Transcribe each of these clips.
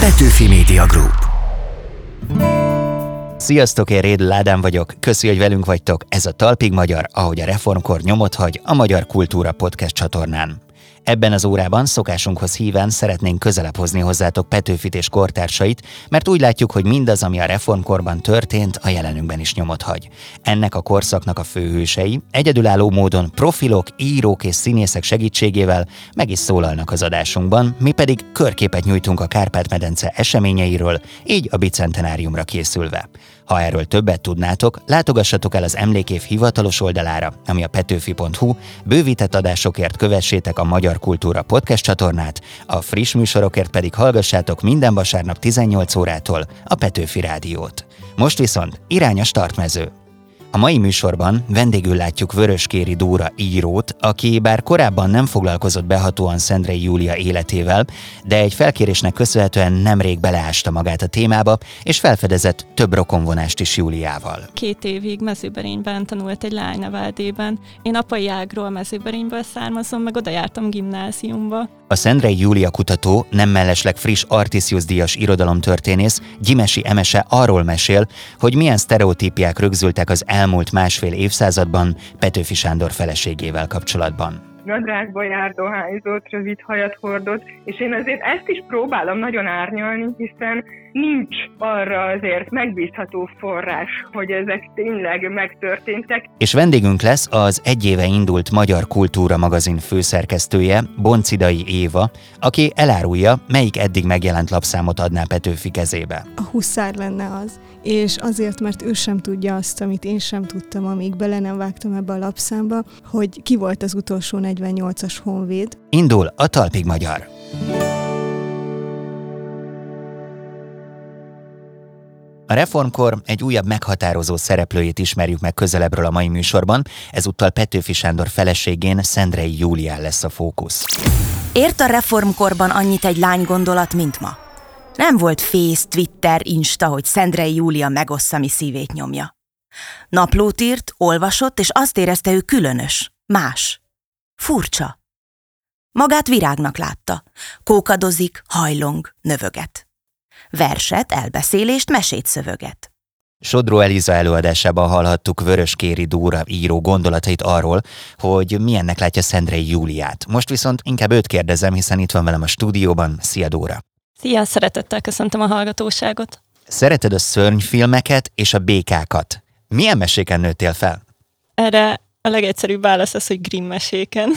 Petőfi Media Group. Sziasztok, én Réd Ládán vagyok, köszi, hogy velünk vagytok, ez a Talpig Magyar, ahogy a reformkor nyomot hagy a Magyar Kultúra Podcast csatornán. Ebben az órában szokásunkhoz híven szeretnénk közelebb hozni hozzátok Petőfit és kortársait, mert úgy látjuk, hogy mindaz, ami a reformkorban történt, a jelenünkben is nyomot hagy. Ennek a korszaknak a főhősei egyedülálló módon profilok, írók és színészek segítségével meg is szólalnak az adásunkban, mi pedig körképet nyújtunk a Kárpát-medence eseményeiről, így a bicentenáriumra készülve. Ha erről többet tudnátok, látogassatok el az Emlékév hivatalos oldalára, ami a petőfi.hu, bővített adásokért kövessétek a Magyar Kultúra podcast csatornát, a friss műsorokért pedig hallgassátok minden vasárnap 18 órától a Petőfi Rádiót. Most viszont irány a startmező. A mai műsorban vendégül látjuk Vöröskéri Dóra írót, aki bár korábban nem foglalkozott behatóan Szendrei Júlia életével, de egy felkérésnek köszönhetően nemrég beleásta magát a témába, és felfedezett több rokonvonást is Júliával. Két évig mezőberényben tanult egy lányneveldében. Én apai ágról mezőberényből származom, meg oda jártam gimnáziumba. A Szendrei Júlia kutató, nem mellesleg friss Artisius díjas irodalomtörténész, Gyimesi Emese arról mesél, hogy milyen sztereotípiák rögzültek az elmúlt másfél évszázadban Petőfi Sándor feleségével kapcsolatban. Nadrágba jár, dohányzott, rövid hajat hordott, és én azért ezt is próbálom nagyon árnyalni, hiszen nincs arra azért megbízható forrás, hogy ezek tényleg megtörténtek. És vendégünk lesz az egy éve indult Magyar Kultúra magazin főszerkesztője, Boncidai Éva, aki elárulja, melyik eddig megjelent lapszámot adná Petőfi kezébe. A huszár lenne az, és azért, mert ő sem tudja azt, amit én sem tudtam, amíg bele nem vágtam ebbe a lapszámba, hogy ki volt az utolsó 48-as honvéd. Indul a Talpig Magyar. A reformkor egy újabb meghatározó szereplőjét ismerjük meg közelebbről a mai műsorban, ezúttal Petőfi Sándor feleségén Szendrei Júlián lesz a fókusz. Ért a reformkorban annyit egy lány gondolat, mint ma. Nem volt Face, Twitter, Insta, hogy Szendrei Júlia megossza, mi szívét nyomja. Naplót írt, olvasott, és azt érezte ő különös, más. Furcsa. Magát virágnak látta. Kókadozik, hajlong, növöget. Verset, elbeszélést, mesét szövöget. Sodró Eliza előadásában hallhattuk Vöröskéri Dóra író gondolatait arról, hogy milyennek látja Szendrei Júliát. Most viszont inkább őt kérdezem, hiszen itt van velem a stúdióban. Szia Dóra! Szia, szeretettel köszöntöm a hallgatóságot! Szereted a szörnyfilmeket és a békákat. Milyen meséken nőttél fel? Erre a legegyszerűbb válasz az, hogy Grimm meséken,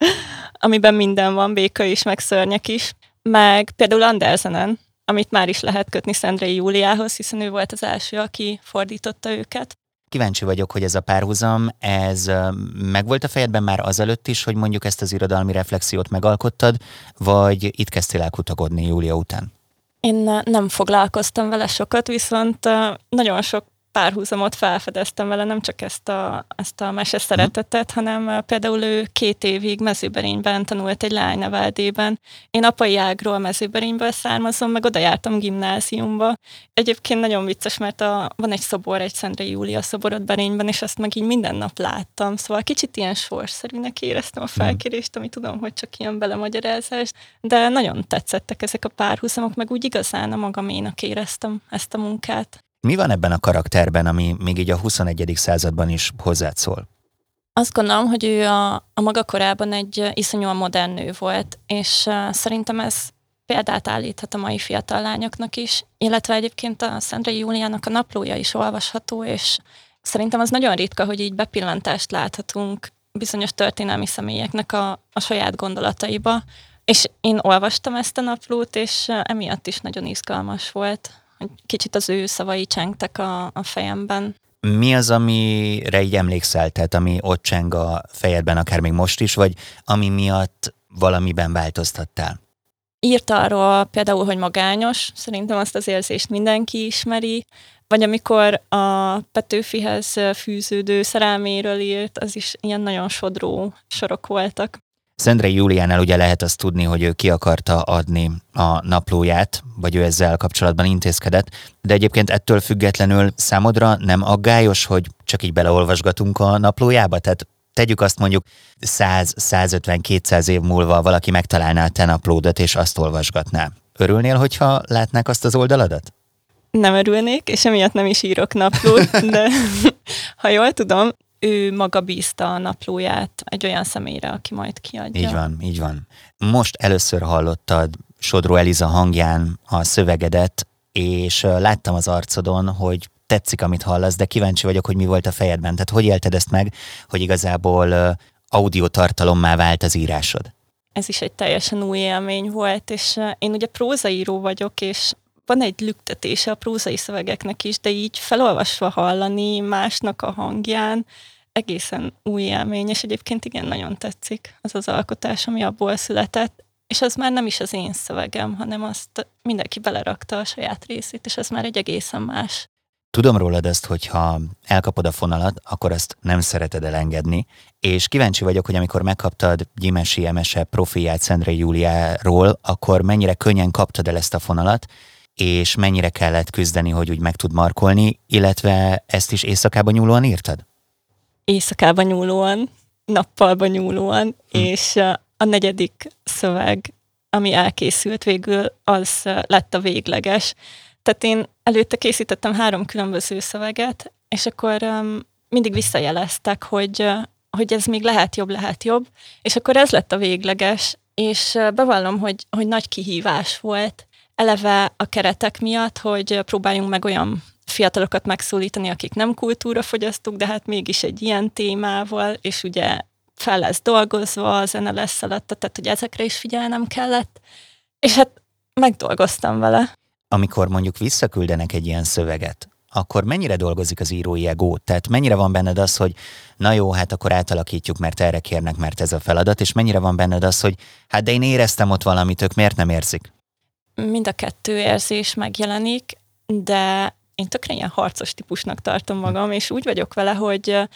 amiben minden van, béka is, meg szörnyek is. Meg például Andersenen, amit már is lehet kötni Szendrei Júliához, hiszen ő volt az első, aki fordította őket. Kíváncsi vagyok, hogy ez a párhuzam, ez megvolt a fejedben már azelőtt is, hogy mondjuk ezt az irodalmi reflexiót megalkottad, vagy itt kezdtél el kutakodni Júlia után? Én nem foglalkoztam vele sokat, viszont nagyon sok párhuzamot felfedeztem vele, nem csak ezt a, ezt a mese szeretetet, hanem például ő két évig mezőberényben tanult egy lányneveldében. Én apai ágról mezőberényből származom, meg oda jártam gimnáziumba. Egyébként nagyon vicces, mert a, van egy szobor, egy Szendrei Júlia szoborot Berényben, és azt meg így minden nap láttam. Szóval kicsit ilyen sorszerűnek éreztem a felkérést, ami tudom, hogy csak ilyen belemagyarázás, de nagyon tetszettek ezek a párhuzamok, meg úgy igazán a magaménak éreztem ezt a munkát. Mi van ebben a karakterben, ami még így a 21. században is hozzád szól? Azt gondolom, hogy ő a, a maga korában egy iszonyúan modern nő volt, és szerintem ez példát állíthat a mai fiatal lányoknak is, illetve egyébként a Szendrei Júliának a naplója is olvasható, és szerintem az nagyon ritka, hogy így bepillantást láthatunk bizonyos történelmi személyeknek a, a saját gondolataiba, és én olvastam ezt a naplót, és emiatt is nagyon izgalmas volt kicsit az ő szavai csengtek a, a fejemben. Mi az, amire így emlékszel, tehát ami ott cseng a fejedben, akár még most is, vagy ami miatt valamiben változtattál? Írt arról például, hogy magányos, szerintem azt az érzést mindenki ismeri, vagy amikor a Petőfihez fűződő szerelméről írt, az is ilyen nagyon sodró sorok voltak. Szendrei Júliánál ugye lehet azt tudni, hogy ő ki akarta adni a naplóját, vagy ő ezzel kapcsolatban intézkedett, de egyébként ettől függetlenül számodra nem aggályos, hogy csak így beleolvasgatunk a naplójába? Tehát tegyük azt mondjuk 100, 150, 200 év múlva valaki megtalálná a te naplódat, és azt olvasgatná. Örülnél, hogyha látnák azt az oldaladat? Nem örülnék, és emiatt nem is írok naplót, de ha jól tudom, ő maga bízta a naplóját egy olyan személyre, aki majd kiadja. Így van, így van. Most először hallottad Sodró Eliza hangján a szövegedet, és láttam az arcodon, hogy tetszik, amit hallasz, de kíváncsi vagyok, hogy mi volt a fejedben. Tehát hogy élted ezt meg, hogy igazából audio tartalommá vált az írásod? Ez is egy teljesen új élmény volt, és én ugye prózaíró vagyok, és van egy lüktetése a prózai szövegeknek is, de így felolvasva hallani másnak a hangján, egészen új élmény, és egyébként igen, nagyon tetszik az az alkotás, ami abból született, és az már nem is az én szövegem, hanem azt mindenki belerakta a saját részét, és ez már egy egészen más. Tudom rólad ezt, hogy ha elkapod a fonalat, akkor azt nem szereted elengedni, és kíváncsi vagyok, hogy amikor megkaptad Gyimesi Emese profiát Szendrei Júliáról, akkor mennyire könnyen kaptad el ezt a fonalat, és mennyire kellett küzdeni, hogy úgy meg tud markolni, illetve ezt is éjszakában nyúlóan írtad? Éjszakában nyúlóan, nappalban nyúlóan, hm. és a negyedik szöveg, ami elkészült végül, az lett a végleges. Tehát én előtte készítettem három különböző szöveget, és akkor um, mindig visszajeleztek, hogy, uh, hogy ez még lehet jobb, lehet jobb, és akkor ez lett a végleges, és uh, bevallom, hogy, hogy nagy kihívás volt, eleve a keretek miatt, hogy próbáljunk meg olyan fiatalokat megszólítani, akik nem kultúrafogyasztók, de hát mégis egy ilyen témával, és ugye fel lesz dolgozva, a zene lesz alatta, tehát hogy ezekre is figyelnem kellett, és hát megdolgoztam vele. Amikor mondjuk visszaküldenek egy ilyen szöveget, akkor mennyire dolgozik az írói egó? Tehát mennyire van benned az, hogy na jó, hát akkor átalakítjuk, mert erre kérnek, mert ez a feladat, és mennyire van benned az, hogy hát de én éreztem ott valamit, ők miért nem érzik? Mind a kettő érzés megjelenik, de én tökre ilyen harcos típusnak tartom magam, és úgy vagyok vele, hogy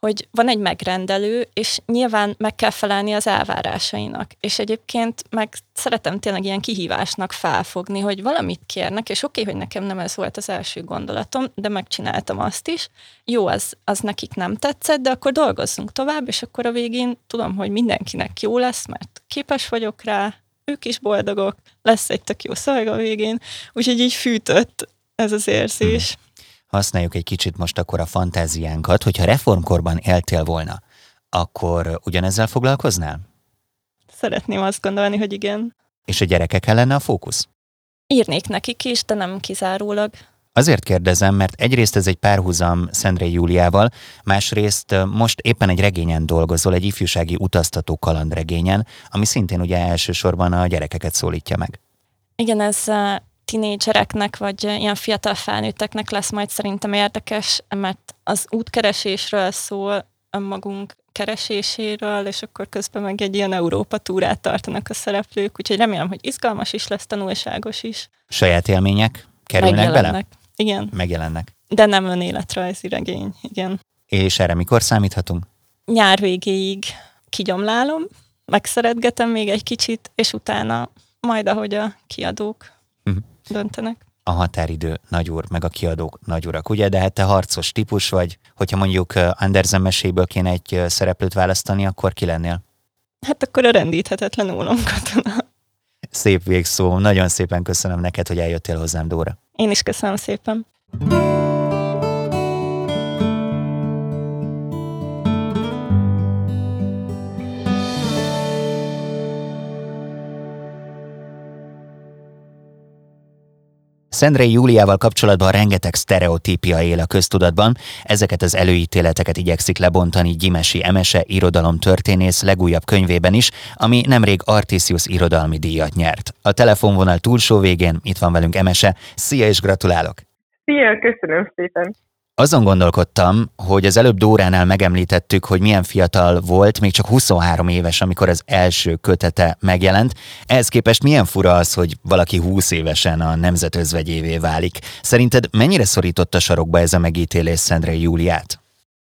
hogy van egy megrendelő, és nyilván meg kell felelni az elvárásainak. És egyébként meg szeretem tényleg ilyen kihívásnak felfogni, hogy valamit kérnek, és oké, okay, hogy nekem nem ez volt az első gondolatom, de megcsináltam azt is. Jó, az, az nekik nem tetszett, de akkor dolgozzunk tovább, és akkor a végén tudom, hogy mindenkinek jó lesz, mert képes vagyok rá, ők is boldogok, lesz egy tök jó szöveg a végén, úgyhogy így fűtött ez az érzés. Hmm használjuk egy kicsit most akkor a fantáziánkat, hogyha reformkorban éltél volna, akkor ugyanezzel foglalkoznál? Szeretném azt gondolni, hogy igen. És a gyerekek lenne a fókusz? Írnék nekik is, de nem kizárólag. Azért kérdezem, mert egyrészt ez egy párhuzam Szendrei Júliával, másrészt most éppen egy regényen dolgozol, egy ifjúsági utaztató kalandregényen, ami szintén ugye elsősorban a gyerekeket szólítja meg. Igen, ez tinédzsereknek, vagy ilyen fiatal felnőtteknek lesz majd szerintem érdekes, mert az útkeresésről szól, önmagunk kereséséről, és akkor közben meg egy ilyen Európa túrát tartanak a szereplők, úgyhogy remélem, hogy izgalmas is lesz, tanulságos is. Saját élmények kerülnek bele? Igen. Megjelennek. De nem önéletrajzi regény, igen. És erre mikor számíthatunk? Nyár végéig kigyomlálom, megszeretgetem még egy kicsit, és utána majd ahogy a kiadók uh-huh döntenek. A határidő nagyúr, meg a kiadók nagyurak, ugye? De hát te harcos típus vagy, hogyha mondjuk Andersen meséből kéne egy szereplőt választani, akkor ki lennél? Hát akkor a rendíthetetlen ólom katona. Szép végszó. Nagyon szépen köszönöm neked, hogy eljöttél hozzám, Dóra. Én is köszönöm szépen. Szendrei Júliával kapcsolatban rengeteg sztereotípia él a köztudatban, ezeket az előítéleteket igyekszik lebontani Gyimesi Emese irodalomtörténész legújabb könyvében is, ami nemrég Artisius irodalmi díjat nyert. A telefonvonal túlsó végén itt van velünk Emese. Szia és gratulálok! Szia, köszönöm szépen! Azon gondolkodtam, hogy az előbb Dóránál megemlítettük, hogy milyen fiatal volt, még csak 23 éves, amikor az első kötete megjelent. Ehhez képest milyen fura az, hogy valaki 20 évesen a nemzetözvegyévé válik. Szerinted mennyire szorította sarokba ez a megítélés Szendrei Júliát?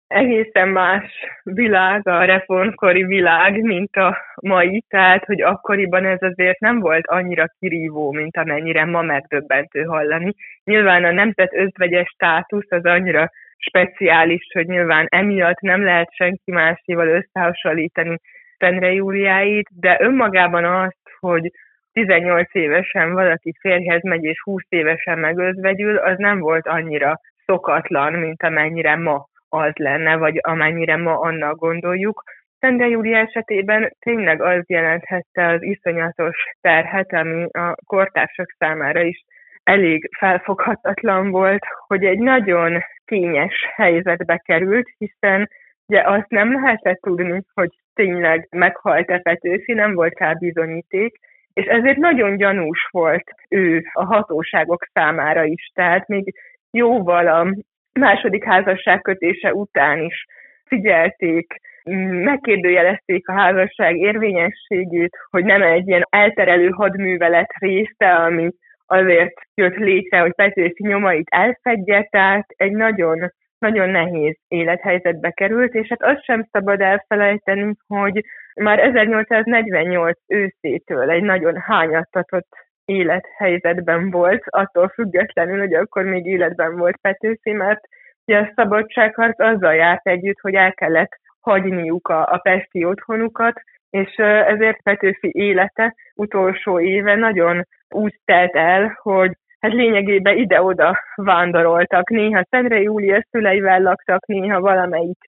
Egészen más világ, a reformkori világ, mint a mai, tehát hogy akkoriban ez azért nem volt annyira kirívó, mint amennyire ma megdöbbentő hallani. Nyilván a nemzet özvegyes státusz az annyira speciális, hogy nyilván emiatt nem lehet senki másival összehasonlítani Szendre Júliáit, de önmagában azt, hogy 18 évesen valaki férjhez megy, és 20 évesen megözvegyül, az nem volt annyira szokatlan, mint amennyire ma az lenne, vagy amennyire ma annak gondoljuk. Szende Júli esetében tényleg az jelenthette az iszonyatos terhet, ami a kortársak számára is elég felfoghatatlan volt, hogy egy nagyon kényes helyzetbe került, hiszen ugye azt nem lehetett tudni, hogy tényleg meghalt-e Petőfi, nem volt rá bizonyíték, és ezért nagyon gyanús volt ő a hatóságok számára is. Tehát még jóval a második házasság kötése után is figyelték, megkérdőjelezték a házasság érvényességét, hogy nem egy ilyen elterelő hadművelet része, ami azért jött létre, hogy Petőfi nyomait elfedje, tehát egy nagyon, nagyon nehéz élethelyzetbe került, és hát azt sem szabad elfelejteni, hogy már 1848 őszétől egy nagyon hányattatott élethelyzetben volt, attól függetlenül, hogy akkor még életben volt Petőfi, mert ugye a szabadságharc azzal járt együtt, hogy el kellett hagyniuk a, a pesti otthonukat, és ezért Petőfi élete utolsó éve nagyon úgy telt el, hogy hát lényegében ide-oda vándoroltak. Néha Szendre Júlia szüleivel laktak, néha valamelyik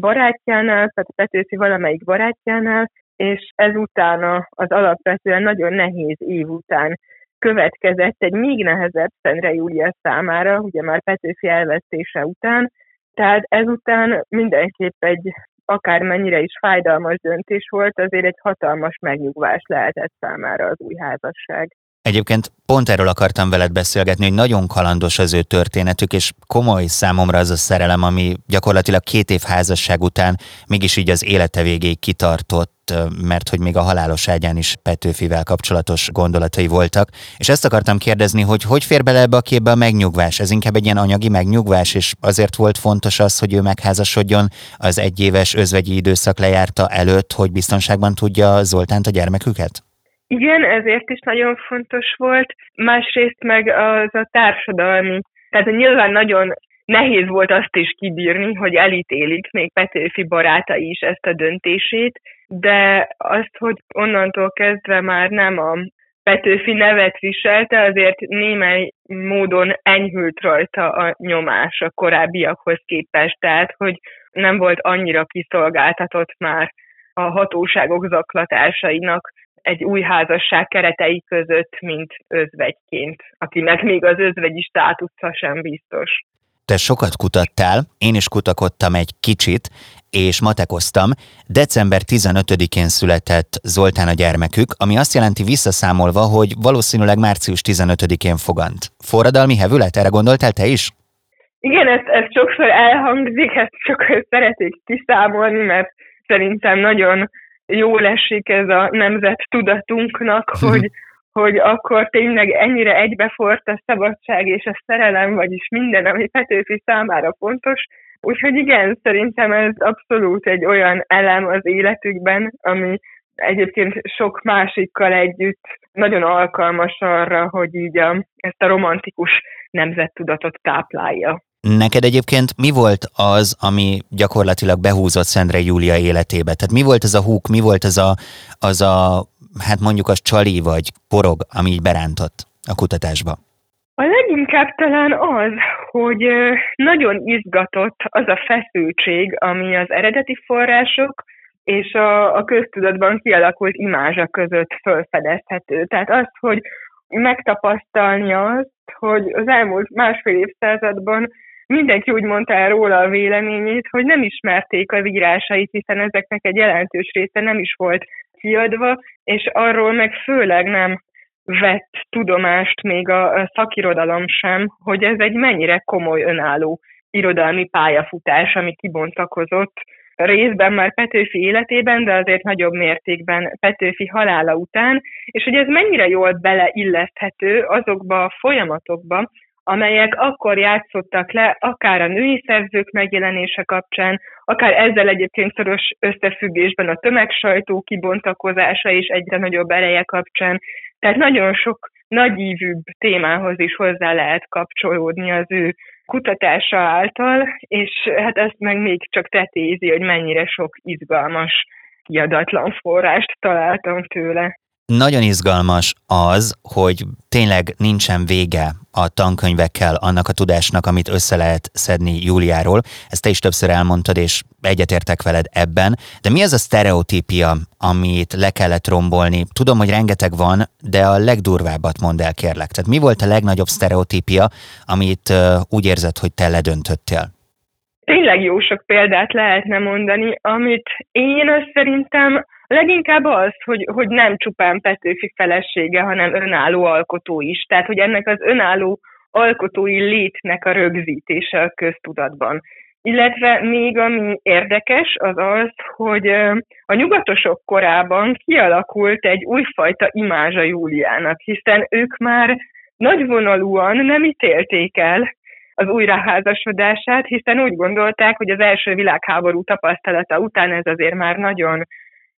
barátjánál, tehát Petőfi valamelyik barátjánál, és ezután az alapvetően nagyon nehéz év után következett egy még nehezebb Szendre Júlia számára, ugye már Petőfi elvesztése után, tehát ezután mindenképp egy akármennyire is fájdalmas döntés volt, azért egy hatalmas megnyugvás lehetett számára az új házasság. Egyébként pont erről akartam veled beszélgetni, hogy nagyon kalandos az ő történetük, és komoly számomra az a szerelem, ami gyakorlatilag két év házasság után mégis így az élete végéig kitartott, mert hogy még a halálos ágyán is Petőfivel kapcsolatos gondolatai voltak. És ezt akartam kérdezni, hogy hogy fér bele ebbe a képbe a megnyugvás? Ez inkább egy ilyen anyagi megnyugvás, és azért volt fontos az, hogy ő megházasodjon az egyéves özvegyi időszak lejárta előtt, hogy biztonságban tudja Zoltánt a gyermeküket? Igen, ezért is nagyon fontos volt. Másrészt meg az a társadalmi. Tehát nyilván nagyon nehéz volt azt is kibírni, hogy elítélik még Petőfi barátai is ezt a döntését, de azt, hogy onnantól kezdve már nem a Petőfi nevet viselte, azért némely módon enyhült rajta a nyomás a korábbiakhoz képest, tehát hogy nem volt annyira kiszolgáltatott már a hatóságok zaklatásainak, egy új házasság keretei között, mint özvegyként, akinek még az özvegyi státusza sem biztos. Te sokat kutattál, én is kutakodtam egy kicsit, és matekoztam. December 15-én született Zoltán a gyermekük, ami azt jelenti visszaszámolva, hogy valószínűleg március 15-én fogant. Forradalmi hevület, erre gondoltál te is? Igen, ez, ez sokszor elhangzik, ezt sokszor szeretik kiszámolni, mert szerintem nagyon jól esik ez a nemzet tudatunknak, hogy, hogy akkor tényleg ennyire egybefort a szabadság és a szerelem, vagyis minden, ami Petőfi számára fontos. Úgyhogy igen, szerintem ez abszolút egy olyan elem az életükben, ami egyébként sok másikkal együtt nagyon alkalmas arra, hogy így a, ezt a romantikus nemzettudatot táplálja. Neked egyébként mi volt az, ami gyakorlatilag behúzott Szendre Júlia életébe? Tehát mi volt ez a húk, mi volt ez a, az a, hát mondjuk az csali vagy porog, ami így berántott a kutatásba? A leginkább talán az, hogy nagyon izgatott az a feszültség, ami az eredeti források és a, a köztudatban kialakult imázsa között felfedezhető. Tehát az, hogy megtapasztalni azt, hogy az elmúlt másfél évszázadban mindenki úgy mondta el róla a véleményét, hogy nem ismerték az írásait, hiszen ezeknek egy jelentős része nem is volt kiadva, és arról meg főleg nem vett tudomást még a, szakirodalom sem, hogy ez egy mennyire komoly önálló irodalmi pályafutás, ami kibontakozott részben már Petőfi életében, de azért nagyobb mértékben Petőfi halála után, és hogy ez mennyire jól beleilleszthető azokba a folyamatokba, amelyek akkor játszottak le, akár a női szerzők megjelenése kapcsán, akár ezzel egyébként szoros összefüggésben a tömegsajtó kibontakozása és egyre nagyobb ereje kapcsán. Tehát nagyon sok nagyívűbb témához is hozzá lehet kapcsolódni az ő kutatása által, és hát ezt meg még csak tetézi, hogy mennyire sok izgalmas, kiadatlan forrást találtam tőle. Nagyon izgalmas az, hogy tényleg nincsen vége a tankönyvekkel annak a tudásnak, amit össze lehet szedni Júliáról. Ezt te is többször elmondtad, és egyetértek veled ebben. De mi az a sztereotípia, amit le kellett rombolni? Tudom, hogy rengeteg van, de a legdurvábbat mondd el, kérlek. Tehát mi volt a legnagyobb sztereotípia, amit úgy érzed, hogy te ledöntöttél? Tényleg jó sok példát lehetne mondani, amit én azt szerintem Leginkább az, hogy, hogy nem csupán Petőfi felesége, hanem önálló alkotó is. Tehát, hogy ennek az önálló alkotói létnek a rögzítése a köztudatban. Illetve még ami érdekes, az az, hogy a nyugatosok korában kialakult egy újfajta imázsa Júliának, hiszen ők már nagyvonalúan nem ítélték el az újraházasodását, hiszen úgy gondolták, hogy az első világháború tapasztalata után ez azért már nagyon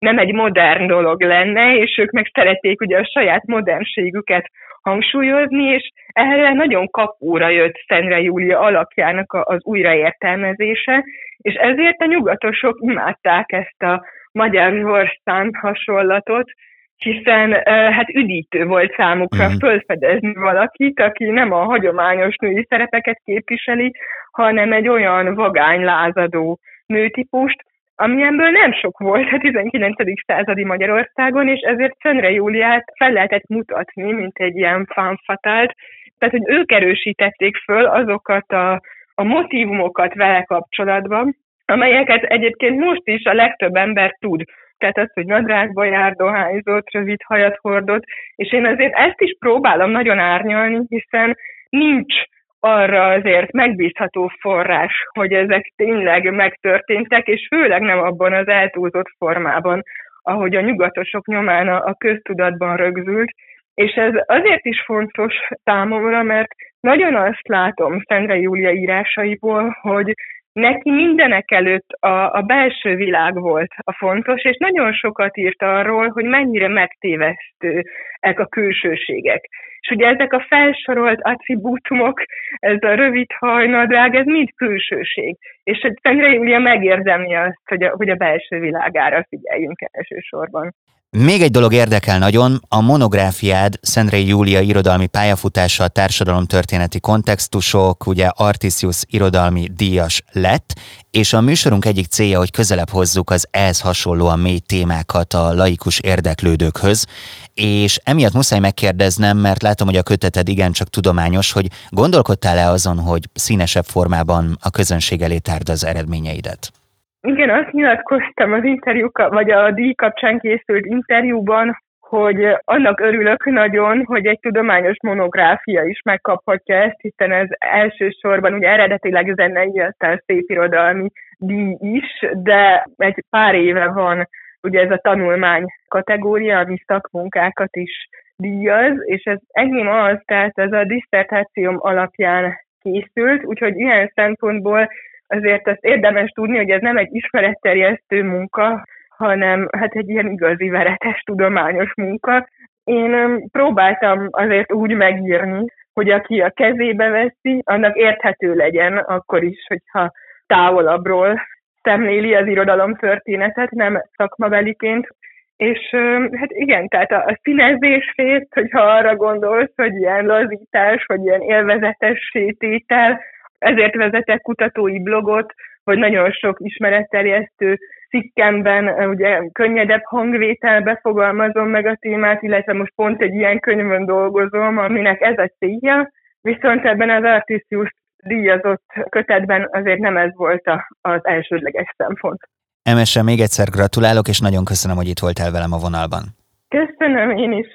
nem egy modern dolog lenne, és ők meg szerették ugye a saját modernségüket hangsúlyozni, és erre nagyon kapóra jött Szentre Júlia alakjának az újraértelmezése, és ezért a nyugatosok imádták ezt a magyar Zsorszán hasonlatot, hiszen hát üdítő volt számukra mm. fölfedezni valakit, aki nem a hagyományos női szerepeket képviseli, hanem egy olyan vagány lázadó nőtípust, amilyenből nem sok volt a 19. századi Magyarországon, és ezért Szendre Júliát fel lehetett mutatni, mint egy ilyen fanfatált. Tehát, hogy ők erősítették föl azokat a, a motivumokat vele kapcsolatban, amelyeket egyébként most is a legtöbb ember tud. Tehát az, hogy nadrágba jár, dohányzott, rövid hajat hordott, és én azért ezt is próbálom nagyon árnyalni, hiszen nincs arra azért megbízható forrás, hogy ezek tényleg megtörténtek, és főleg nem abban az eltúlzott formában, ahogy a nyugatosok nyomán a köztudatban rögzült. És ez azért is fontos számomra, mert nagyon azt látom Szendre Júlia írásaiból, hogy neki mindenek előtt a, a belső világ volt a fontos, és nagyon sokat írt arról, hogy mennyire megtévesztőek a külsőségek. És ugye ezek a felsorolt attribútumok, ez a rövid hajnadrág, ez mind külsőség. És Szendre Júlia megérzemli azt, hogy a, hogy a belső világára figyeljünk elsősorban. Még egy dolog érdekel nagyon, a monográfiád Szendrei Júlia irodalmi pályafutása, társadalomtörténeti kontextusok, ugye Artisius irodalmi díjas lett, és a műsorunk egyik célja, hogy közelebb hozzuk az ehhez hasonlóan mély témákat a laikus érdeklődőkhöz, és emiatt muszáj megkérdeznem, mert látom, hogy a köteted igencsak tudományos, hogy gondolkodtál-e azon, hogy színesebb formában a közönség elé tárd az eredményeidet? Igen, azt nyilatkoztam az interjúk, vagy a díj kapcsán készült interjúban, hogy annak örülök nagyon, hogy egy tudományos monográfia is megkaphatja ezt, hiszen ez elsősorban ugye eredetileg zenei, aztán szépirodalmi díj is, de egy pár éve van ugye ez a tanulmány kategória, ami szakmunkákat is díjaz, és ez enyém az, tehát ez a diszertációm alapján készült, úgyhogy ilyen szempontból azért ezt érdemes tudni, hogy ez nem egy ismeretterjesztő munka, hanem hát egy ilyen igazi veretes tudományos munka. Én próbáltam azért úgy megírni, hogy aki a kezébe veszi, annak érthető legyen, akkor is, hogyha távolabbról szemléli az irodalom történetet, nem szakmabeliként. És hát igen, tehát a, a színezés fét, hogyha arra gondolsz, hogy ilyen lazítás, vagy ilyen élvezetes sététel, ezért vezetek kutatói blogot, hogy nagyon sok ismeretterjesztő cikkemben ugye könnyedebb hangvételbe fogalmazom meg a témát, illetve most pont egy ilyen könyvön dolgozom, aminek ez a célja, viszont ebben az Artisius díjazott kötetben azért nem ez volt az elsődleges szempont. Emese, még egyszer gratulálok, és nagyon köszönöm, hogy itt voltál velem a vonalban. Köszönöm én is.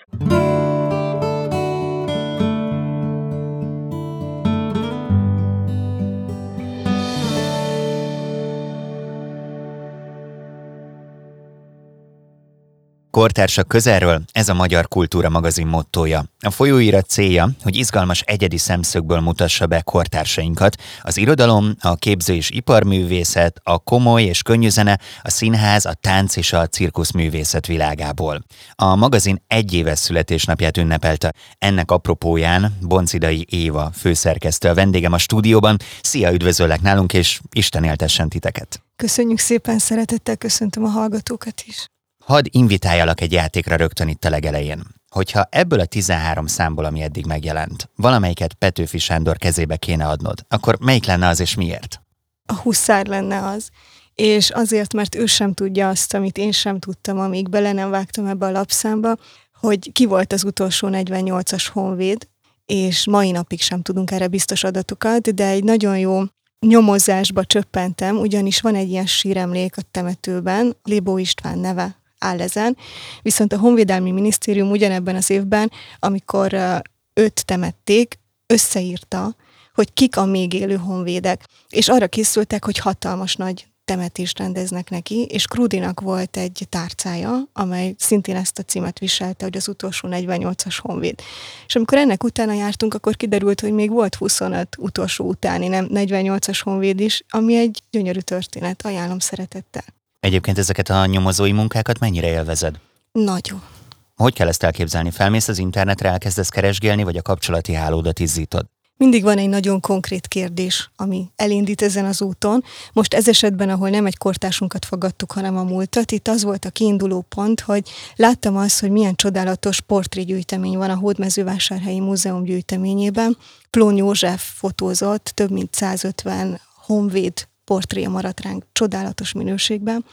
Kortársak közelről ez a Magyar Kultúra magazin mottója. A folyóirat célja, hogy izgalmas egyedi szemszögből mutassa be kortársainkat, az irodalom, a képző és iparművészet, a komoly és könnyű zene, a színház, a tánc és a cirkuszművészet világából. A magazin egy éves születésnapját ünnepelte. Ennek apropóján Boncidai Éva főszerkesztő a vendégem a stúdióban. Szia, üdvözöllek nálunk, és Isten éltessen titeket! Köszönjük szépen, szeretettel köszöntöm a hallgatókat is! Hadd invitáljalak egy játékra rögtön itt a legelején. Hogyha ebből a 13 számból, ami eddig megjelent, valamelyiket Petőfi Sándor kezébe kéne adnod, akkor melyik lenne az és miért? A huszár lenne az. És azért, mert ő sem tudja azt, amit én sem tudtam, amíg bele nem vágtam ebbe a lapszámba, hogy ki volt az utolsó 48-as honvéd, és mai napig sem tudunk erre biztos adatokat, de egy nagyon jó nyomozásba csöppentem, ugyanis van egy ilyen síremlék a temetőben, Lébó István neve áll ezen, viszont a Honvédelmi Minisztérium ugyanebben az évben, amikor őt temették, összeírta, hogy kik a még élő honvédek, és arra készültek, hogy hatalmas nagy temetést rendeznek neki, és Krudinak volt egy tárcája, amely szintén ezt a címet viselte, hogy az utolsó 48-as honvéd. És amikor ennek utána jártunk, akkor kiderült, hogy még volt 25 utolsó utáni, nem 48-as honvéd is, ami egy gyönyörű történet, ajánlom szeretettel. Egyébként ezeket a nyomozói munkákat mennyire élvezed? Nagyon. Hogy kell ezt elképzelni? Felmész az internetre, elkezdesz keresgélni, vagy a kapcsolati hálódat izzítod? mindig van egy nagyon konkrét kérdés, ami elindít ezen az úton. Most ez esetben, ahol nem egy kortársunkat fogadtuk, hanem a múltat, itt az volt a kiinduló pont, hogy láttam azt, hogy milyen csodálatos portrégyűjtemény van a Hódmezővásárhelyi Múzeum gyűjteményében. Plón József fotózott több mint 150 honvéd portré maradt ránk csodálatos minőségben,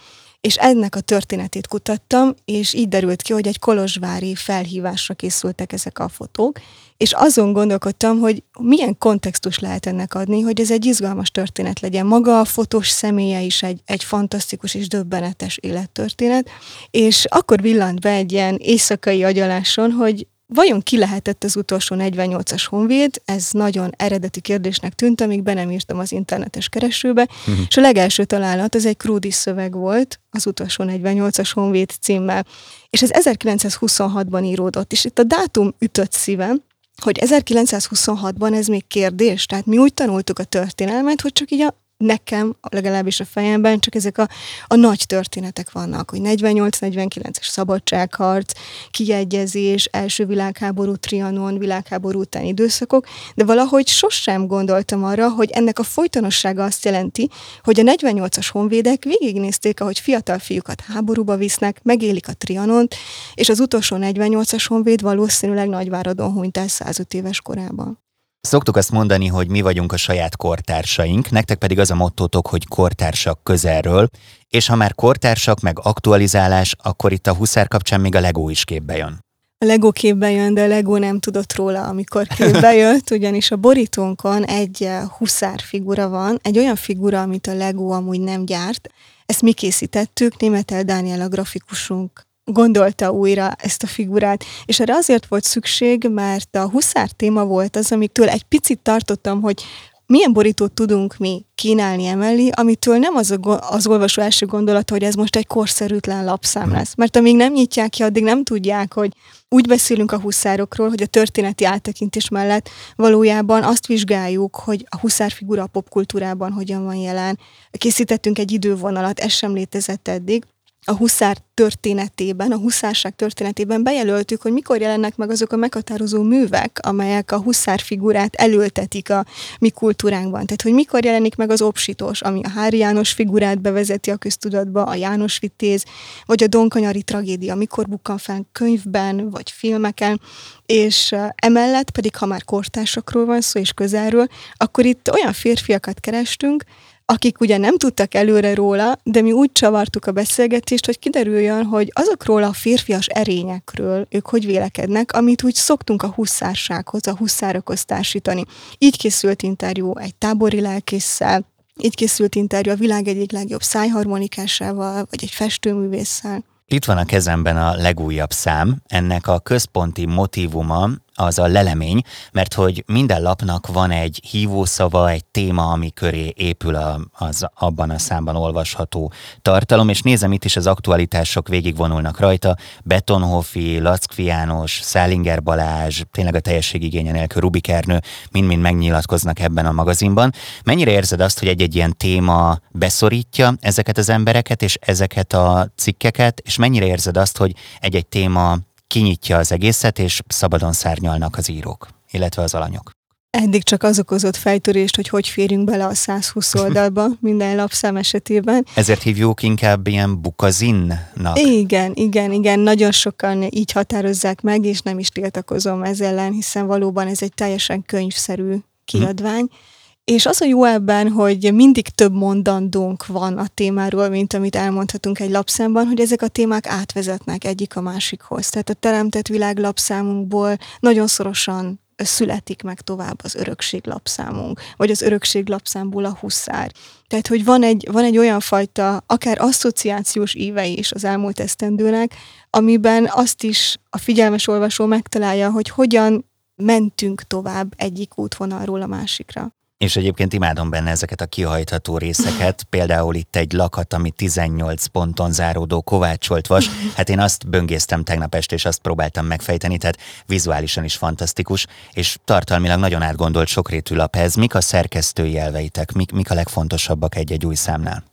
és ennek a történetét kutattam, és így derült ki, hogy egy kolozsvári felhívásra készültek ezek a fotók, és azon gondolkodtam, hogy milyen kontextus lehet ennek adni, hogy ez egy izgalmas történet legyen. Maga a fotós személye is egy, egy fantasztikus és döbbenetes élettörténet, és akkor villant be egy ilyen éjszakai agyaláson, hogy Vajon ki lehetett az utolsó 48-as honvéd? Ez nagyon eredeti kérdésnek tűnt, amíg be nem írtam az internetes keresőbe, uh-huh. és a legelső találat az egy Krúdis szöveg volt, az utolsó 48-as honvéd címmel. És ez 1926-ban íródott, és itt a dátum ütött szívem, hogy 1926-ban ez még kérdés, tehát mi úgy tanultuk a történelmet, hogy csak így a nekem, legalábbis a fejemben csak ezek a, a nagy történetek vannak, hogy 48-49-es szabadságharc, kiegyezés, első világháború, trianon, világháború utáni időszakok, de valahogy sosem gondoltam arra, hogy ennek a folytonossága azt jelenti, hogy a 48-as honvédek végignézték, ahogy fiatal fiúkat háborúba visznek, megélik a trianont, és az utolsó 48-as honvéd valószínűleg Nagyváradon hunyt el 105 éves korában. Szoktuk azt mondani, hogy mi vagyunk a saját kortársaink, nektek pedig az a mottótok, hogy kortársak közelről, és ha már kortársak meg aktualizálás, akkor itt a huszár kapcsán még a Lego is képbe jön. A Lego képbe jön, de a Lego nem tudott róla, amikor képbe jött, ugyanis a borítónkon egy eh, huszár figura van, egy olyan figura, amit a Lego amúgy nem gyárt. Ezt mi készítettük, Németel Dániel a grafikusunk gondolta újra ezt a figurát, és erre azért volt szükség, mert a huszár téma volt az, amitől egy picit tartottam, hogy milyen borítót tudunk mi kínálni emellé, amitől nem az, a, az olvasó első gondolat, hogy ez most egy korszerűtlen lapszám hmm. lesz. Mert amíg nem nyitják ki, addig nem tudják, hogy úgy beszélünk a huszárokról, hogy a történeti áttekintés mellett valójában azt vizsgáljuk, hogy a huszár figura a popkultúrában hogyan van jelen. Készítettünk egy idővonalat, ez sem létezett eddig, a huszár történetében, a huszárság történetében bejelöltük, hogy mikor jelennek meg azok a meghatározó művek, amelyek a huszár figurát elültetik a mi kultúránkban. Tehát, hogy mikor jelenik meg az obsitós, ami a Hári János figurát bevezeti a köztudatba, a János Vitéz, vagy a Donkanyari tragédia, mikor bukkan fel könyvben, vagy filmeken, és emellett pedig, ha már kortársakról van szó, és közelről, akkor itt olyan férfiakat kerestünk, akik ugye nem tudtak előre róla, de mi úgy csavartuk a beszélgetést, hogy kiderüljön, hogy azokról a férfias erényekről ők hogy vélekednek, amit úgy szoktunk a huszársághoz, a huszárokhoz társítani. Így készült interjú egy tábori lelkésszel, így készült interjú a világ egyik legjobb szájharmonikásával, vagy egy festőművésszel. Itt van a kezemben a legújabb szám, ennek a központi motivuma az a lelemény, mert hogy minden lapnak van egy hívószava, egy téma, ami köré épül a, az abban a számban olvasható tartalom, és nézem itt is az aktualitások végigvonulnak rajta, Betonhofi, Lackfi János, Szálinger Balázs, tényleg a teljesség igénye nélkül Rubik Ernő, mind-mind megnyilatkoznak ebben a magazinban. Mennyire érzed azt, hogy egy-egy ilyen téma beszorítja ezeket az embereket és ezeket a cikkeket, és mennyire érzed azt, hogy egy-egy téma kinyitja az egészet, és szabadon szárnyalnak az írók, illetve az alanyok. Eddig csak az okozott fejtörést, hogy hogy férjünk bele a 120 oldalba minden lapszám esetében. Ezért hívjuk inkább ilyen bukazinnak. Igen, igen, igen. Nagyon sokan így határozzák meg, és nem is tiltakozom ezzel ellen, hiszen valóban ez egy teljesen könyvszerű kiadvány. Hm. És az a jó ebben, hogy mindig több mondandónk van a témáról, mint amit elmondhatunk egy lapszámban, hogy ezek a témák átvezetnek egyik a másikhoz. Tehát a teremtett világ lapszámunkból nagyon szorosan születik meg tovább az örökség lapszámunk, vagy az örökség lapszámból a huszár. Tehát, hogy van egy, van egy olyan fajta, akár asszociációs íve is az elmúlt esztendőnek, amiben azt is a figyelmes olvasó megtalálja, hogy hogyan mentünk tovább egyik útvonalról a másikra. És egyébként imádom benne ezeket a kihajtható részeket, például itt egy lakat, ami 18 ponton záródó kovácsolt vas. Hát én azt böngésztem tegnap este, és azt próbáltam megfejteni, tehát vizuálisan is fantasztikus, és tartalmilag nagyon átgondolt sokrétű lap ez. Mik a szerkesztői elveitek, mik, mik a legfontosabbak egy-egy új számnál?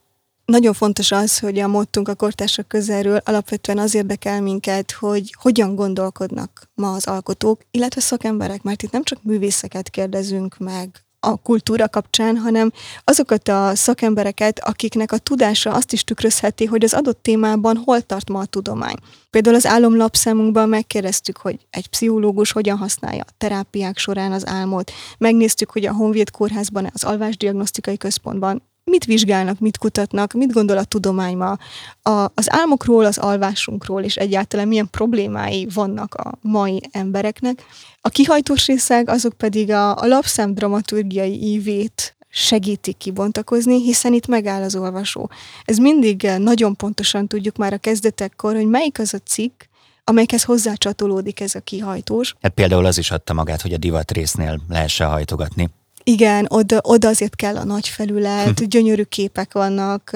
Nagyon fontos az, hogy a mottunk a kortársak közelről alapvetően az érdekel minket, hogy hogyan gondolkodnak ma az alkotók, illetve szakemberek, mert itt nem csak művészeket kérdezünk meg a kultúra kapcsán, hanem azokat a szakembereket, akiknek a tudása azt is tükrözheti, hogy az adott témában hol tart ma a tudomány. Például az álomlapszámunkban megkérdeztük, hogy egy pszichológus hogyan használja a terápiák során az álmot. Megnéztük, hogy a Honvéd kórházban, az alvásdiagnosztikai központban mit vizsgálnak, mit kutatnak, mit gondol a tudomány ma a, az álmokról, az alvásunkról, és egyáltalán milyen problémái vannak a mai embereknek. A kihajtós részek azok pedig a, a lapszám dramaturgiai ívét segítik kibontakozni, hiszen itt megáll az olvasó. Ez mindig nagyon pontosan tudjuk már a kezdetekkor, hogy melyik az a cikk, amelyekhez hozzácsatolódik ez a kihajtós. Hát például az is adta magát, hogy a divat résznél lehessen hajtogatni. Igen, oda, oda azért kell a nagy felület, gyönyörű képek vannak,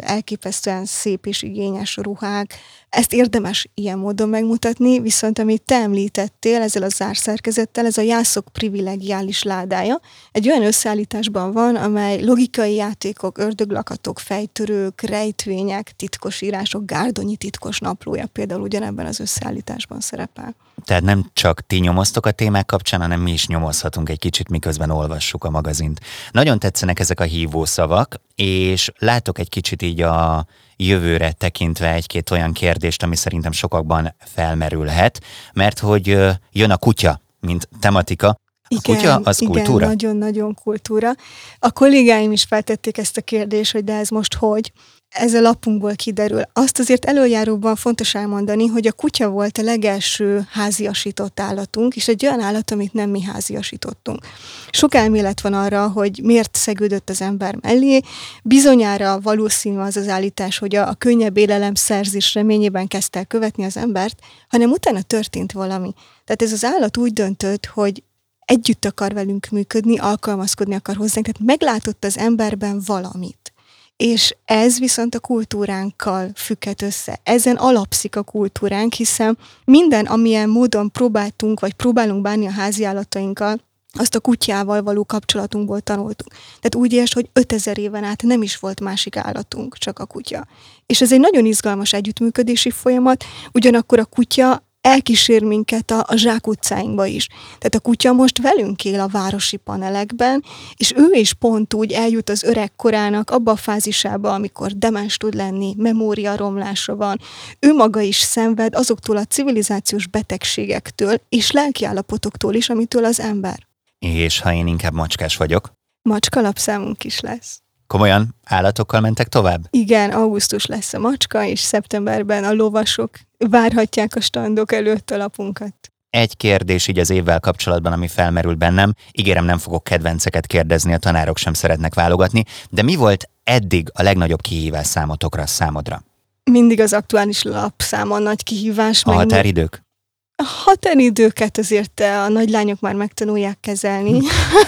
elképesztően szép és igényes ruhák. Ezt érdemes ilyen módon megmutatni, viszont amit te említettél ezzel a zárszerkezettel, ez a jászok privilegiális ládája. Egy olyan összeállításban van, amely logikai játékok, ördöglakatok, fejtörők, rejtvények, titkosírások, gárdonyi titkos naplója például ugyanebben az összeállításban szerepel. Tehát nem csak ti nyomoztok a témák kapcsán, hanem mi is nyomozhatunk egy kicsit, miközben olvassuk a magazint. Nagyon tetszenek ezek a hívószavak, és látok egy kicsit így a jövőre tekintve egy-két olyan kérdést, ami szerintem sokakban felmerülhet, mert hogy jön a kutya, mint tematika, a igen, kutya az igen, kultúra? nagyon-nagyon kultúra. A kollégáim is feltették ezt a kérdést, hogy de ez most hogy? Ez a lapunkból kiderül. Azt azért előjáróban fontos elmondani, hogy a kutya volt a legelső háziasított állatunk, és egy olyan állat, amit nem mi háziasítottunk. Sok elmélet van arra, hogy miért szegődött az ember mellé. Bizonyára valószínű az az állítás, hogy a, a könnyebb élelem szerzés reményében kezdte el követni az embert, hanem utána történt valami. Tehát ez az állat úgy döntött, hogy együtt akar velünk működni, alkalmazkodni akar hozzánk, tehát meglátott az emberben valamit és ez viszont a kultúránkkal függhet össze. Ezen alapszik a kultúránk, hiszen minden, amilyen módon próbáltunk, vagy próbálunk bánni a háziállatainkkal, azt a kutyával való kapcsolatunkból tanultunk. Tehát úgy értsd, hogy 5000 éven át nem is volt másik állatunk, csak a kutya. És ez egy nagyon izgalmas együttműködési folyamat, ugyanakkor a kutya elkísér minket a, a zsákutcáinkba is. Tehát a kutya most velünk él a városi panelekben, és ő is pont úgy eljut az öreg korának abba a fázisába, amikor demens tud lenni, memória romlása van. Ő maga is szenved azoktól a civilizációs betegségektől és lelkiállapotoktól is, amitől az ember. És ha én inkább macskás vagyok? Macska lapszámunk is lesz. Komolyan állatokkal mentek tovább? Igen, augusztus lesz a macska, és szeptemberben a lovasok várhatják a standok előtt a lapunkat. Egy kérdés így az évvel kapcsolatban, ami felmerül bennem. Ígérem, nem fogok kedvenceket kérdezni, a tanárok sem szeretnek válogatni, de mi volt eddig a legnagyobb kihívás számotokra számodra? Mindig az aktuális lapszám a nagy kihívás. A határidők? Határidőket azért eh, a nagylányok már megtanulják kezelni,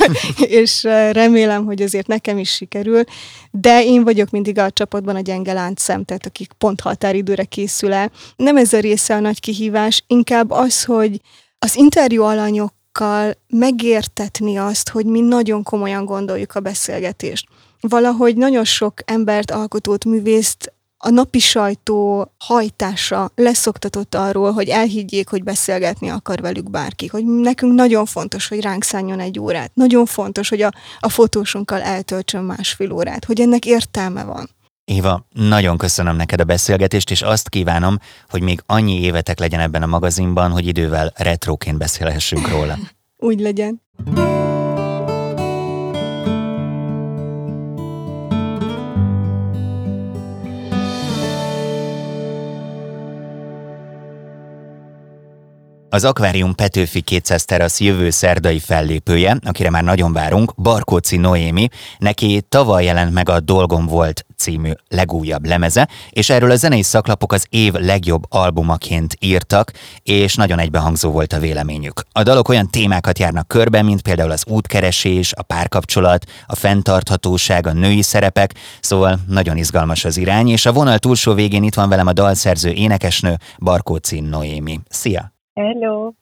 és eh, remélem, hogy azért nekem is sikerül, de én vagyok mindig a csapatban a gyenge láncszem, tehát akik pont határidőre készül el. Nem ez a része a nagy kihívás, inkább az, hogy az interjú alanyokkal megértetni azt, hogy mi nagyon komolyan gondoljuk a beszélgetést. Valahogy nagyon sok embert, alkotót, művészt a napi sajtó hajtása leszoktatott arról, hogy elhiggyék, hogy beszélgetni akar velük bárki, hogy nekünk nagyon fontos, hogy ránk szálljon egy órát, nagyon fontos, hogy a, a fotósunkkal eltöltsön másfél órát, hogy ennek értelme van. Éva, nagyon köszönöm neked a beszélgetést, és azt kívánom, hogy még annyi évetek legyen ebben a magazinban, hogy idővel retroként beszélhessünk róla. Úgy legyen. Az Akvárium Petőfi 200 terasz jövő szerdai fellépője, akire már nagyon várunk, Barkóci Noémi, neki tavaly jelent meg a Dolgom volt című legújabb lemeze, és erről a zenei szaklapok az év legjobb albumaként írtak, és nagyon egybehangzó volt a véleményük. A dalok olyan témákat járnak körbe, mint például az útkeresés, a párkapcsolat, a fenntarthatóság, a női szerepek, szóval nagyon izgalmas az irány, és a vonal túlsó végén itt van velem a dalszerző énekesnő Barkóci Noémi. Szia! Hello!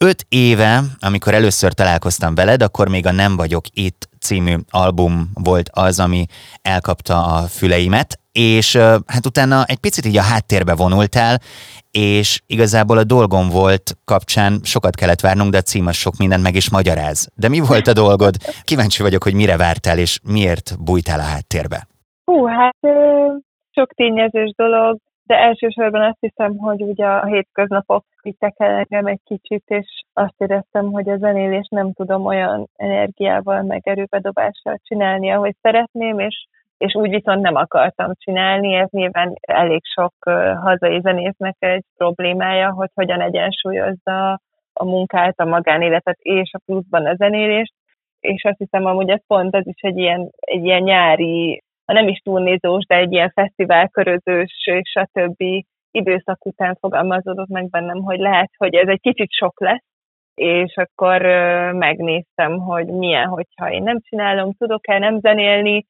Öt éve, amikor először találkoztam veled, akkor még a Nem vagyok itt című album volt az, ami elkapta a füleimet, és hát utána egy picit így a háttérbe vonultál, és igazából a dolgom volt kapcsán sokat kellett várnunk, de a cím az sok mindent meg is magyaráz. De mi volt a dolgod? Kíváncsi vagyok, hogy mire vártál, és miért bújtál a háttérbe? Hú, hát sok tényezős dolog de elsősorban azt hiszem, hogy ugye a hétköznapok vittek el engem egy kicsit, és azt éreztem, hogy a zenélés nem tudom olyan energiával, meg erőbedobással csinálni, ahogy szeretném, és és úgy viszont nem akartam csinálni, ez nyilván elég sok hazai zenésznek egy problémája, hogy hogyan egyensúlyozza a munkát, a magánéletet és a pluszban a zenélést, és azt hiszem amúgy ez pont ez is egy ilyen, egy ilyen nyári ha nem is túlnézós, de egy ilyen fesztiválkörözős és a többi időszak után fogalmazódott meg bennem, hogy lehet, hogy ez egy kicsit sok lesz, és akkor megnéztem, hogy milyen, hogyha én nem csinálom, tudok-e nem zenélni,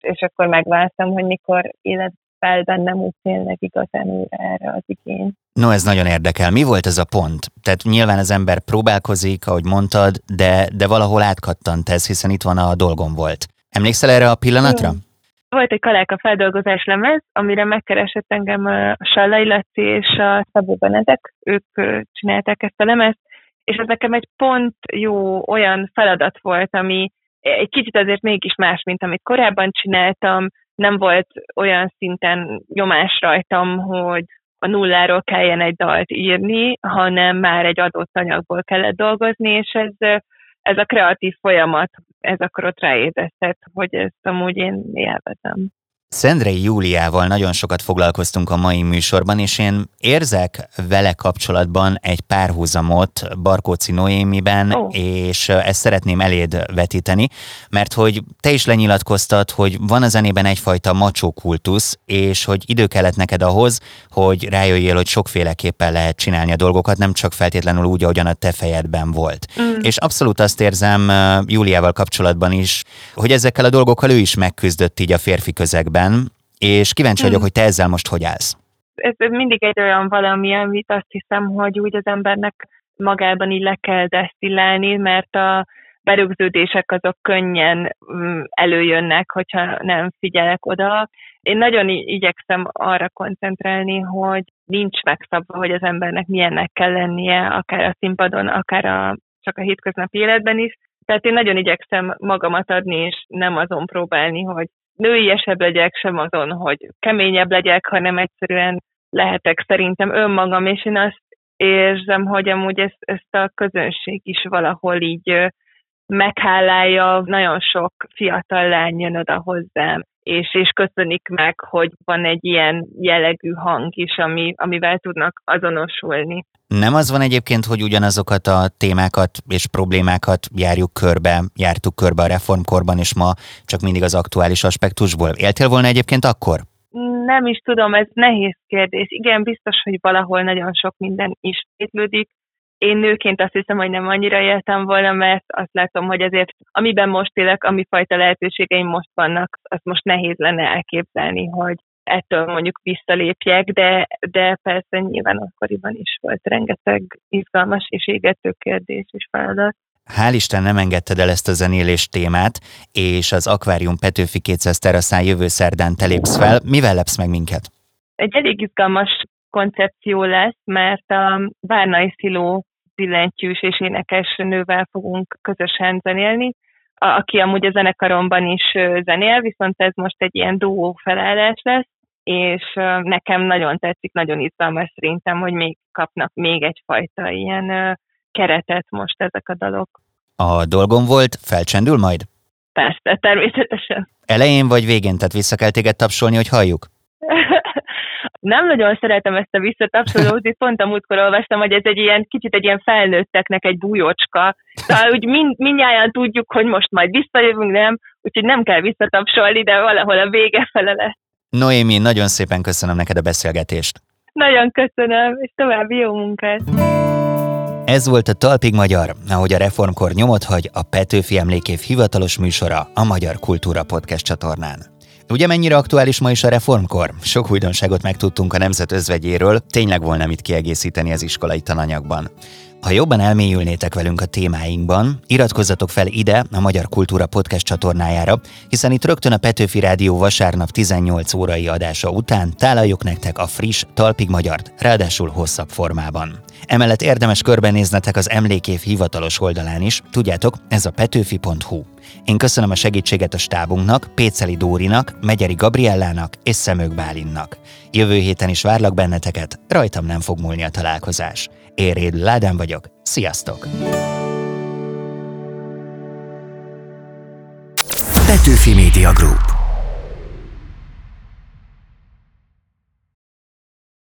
és akkor megváltam, hogy mikor élet fel bennem úgy tényleg igazán újra erre az igény. No, ez nagyon érdekel. Mi volt ez a pont? Tehát nyilván az ember próbálkozik, ahogy mondtad, de, de valahol átkattant ez, hiszen itt van a dolgom volt. Emlékszel erre a pillanatra? Jó. Volt egy Kaláka feldolgozás lemez, amire megkeresett engem a Sallai Laci és a Szabó Benedek, ők csinálták ezt a lemezt, és ez nekem egy pont jó olyan feladat volt, ami egy kicsit azért mégis más, mint amit korábban csináltam, nem volt olyan szinten nyomás rajtam, hogy a nulláról kelljen egy dalt írni, hanem már egy adott anyagból kellett dolgozni, és ez ez a kreatív folyamat, ez akkor ott ráébresztett, hogy ezt amúgy én élvezem. Szendrei Júliával nagyon sokat foglalkoztunk a mai műsorban, és én érzek vele kapcsolatban egy párhuzamot Barkóci Noémiben, oh. és ezt szeretném eléd vetíteni, mert hogy te is lenyilatkoztad, hogy van a zenében egyfajta macsó kultusz, és hogy idő kellett neked ahhoz, hogy rájöjjél, hogy sokféleképpen lehet csinálni a dolgokat, nem csak feltétlenül úgy, ahogyan a te fejedben volt. Mm. És abszolút azt érzem Júliával kapcsolatban is, hogy ezekkel a dolgokkal ő is megküzdött így a férfi közegben, évben, és kíváncsi vagyok, hmm. hogy te ezzel most hogy állsz. Ez, mindig egy olyan valami, amit azt hiszem, hogy úgy az embernek magában így le kell desztillálni, mert a berögződések azok könnyen mm, előjönnek, hogyha nem figyelek oda. Én nagyon igyekszem arra koncentrálni, hogy nincs megszabva, hogy az embernek milyennek kell lennie, akár a színpadon, akár a, csak a hétköznapi életben is. Tehát én nagyon igyekszem magamat adni, és nem azon próbálni, hogy nőiesebb legyek, sem azon, hogy keményebb legyek, hanem egyszerűen lehetek szerintem önmagam, és én azt érzem, hogy amúgy ezt, ezt a közönség is valahol így meghálálja, nagyon sok fiatal lány jön oda hozzám, és, és köszönik meg, hogy van egy ilyen jellegű hang is, ami, amivel tudnak azonosulni. Nem az van egyébként, hogy ugyanazokat a témákat és problémákat járjuk körbe, jártuk körbe a reformkorban, és ma csak mindig az aktuális aspektusból. Éltél volna egyébként akkor? Nem is tudom, ez nehéz kérdés. Igen, biztos, hogy valahol nagyon sok minden ismétlődik. Én nőként azt hiszem, hogy nem annyira éltem volna, mert azt látom, hogy azért amiben most élek, ami fajta lehetőségeim most vannak, azt most nehéz lenne elképzelni, hogy ettől mondjuk visszalépjek, de, de persze nyilván akkoriban is volt rengeteg izgalmas és égető kérdés és feladat. Hál' Isten nem engedted el ezt a zenélés témát, és az Akvárium Petőfi 200 teraszán jövő szerdán te lépsz fel. Mivel lepsz meg minket? Egy elég izgalmas koncepció lesz, mert a Várnai Sziló billentyűs és énekes nővel fogunk közösen zenélni, aki amúgy a zenekaromban is zenél, viszont ez most egy ilyen duó felállás lesz, és nekem nagyon tetszik, nagyon izgalmas szerintem, hogy még kapnak még egyfajta ilyen keretet most ezek a dalok. A dolgom volt, felcsendül majd? Persze, természetesen. Elején vagy végén, tehát vissza kell téged tapsolni, hogy halljuk? nem nagyon szeretem ezt a visszatapsolózit, pont a múltkor olvastam, hogy ez egy ilyen kicsit egy ilyen felnőtteknek egy bújócska. Szóval úgy mind, mindjárt tudjuk, hogy most majd visszajövünk, nem? Úgyhogy nem kell visszatapsolni, de valahol a vége fele lesz. Noémi, nagyon szépen köszönöm neked a beszélgetést. Nagyon köszönöm, és további jó munkát! Ez volt a Talpig Magyar, ahogy a reformkor nyomot hagy a Petőfi Emlékév hivatalos műsora a Magyar Kultúra Podcast csatornán. Ugye mennyire aktuális ma is a reformkor? Sok újdonságot megtudtunk a nemzet özvegyéről, tényleg volna mit kiegészíteni az iskolai tananyagban. Ha jobban elmélyülnétek velünk a témáinkban, iratkozzatok fel ide a Magyar Kultúra Podcast csatornájára, hiszen itt rögtön a Petőfi Rádió vasárnap 18 órai adása után tálaljuk nektek a friss, talpig magyart, ráadásul hosszabb formában. Emellett érdemes körbenéznetek az emlékév hivatalos oldalán is, tudjátok, ez a petőfi.hu. Én köszönöm a segítséget a stábunknak, Péceli Dórinak, Megyeri Gabriellának és Szemők Bálinnak. Jövő héten is várlak benneteket, rajtam nem fog múlni a találkozás. Én Réd Ládán vagyok, sziasztok! Petőfi Media Group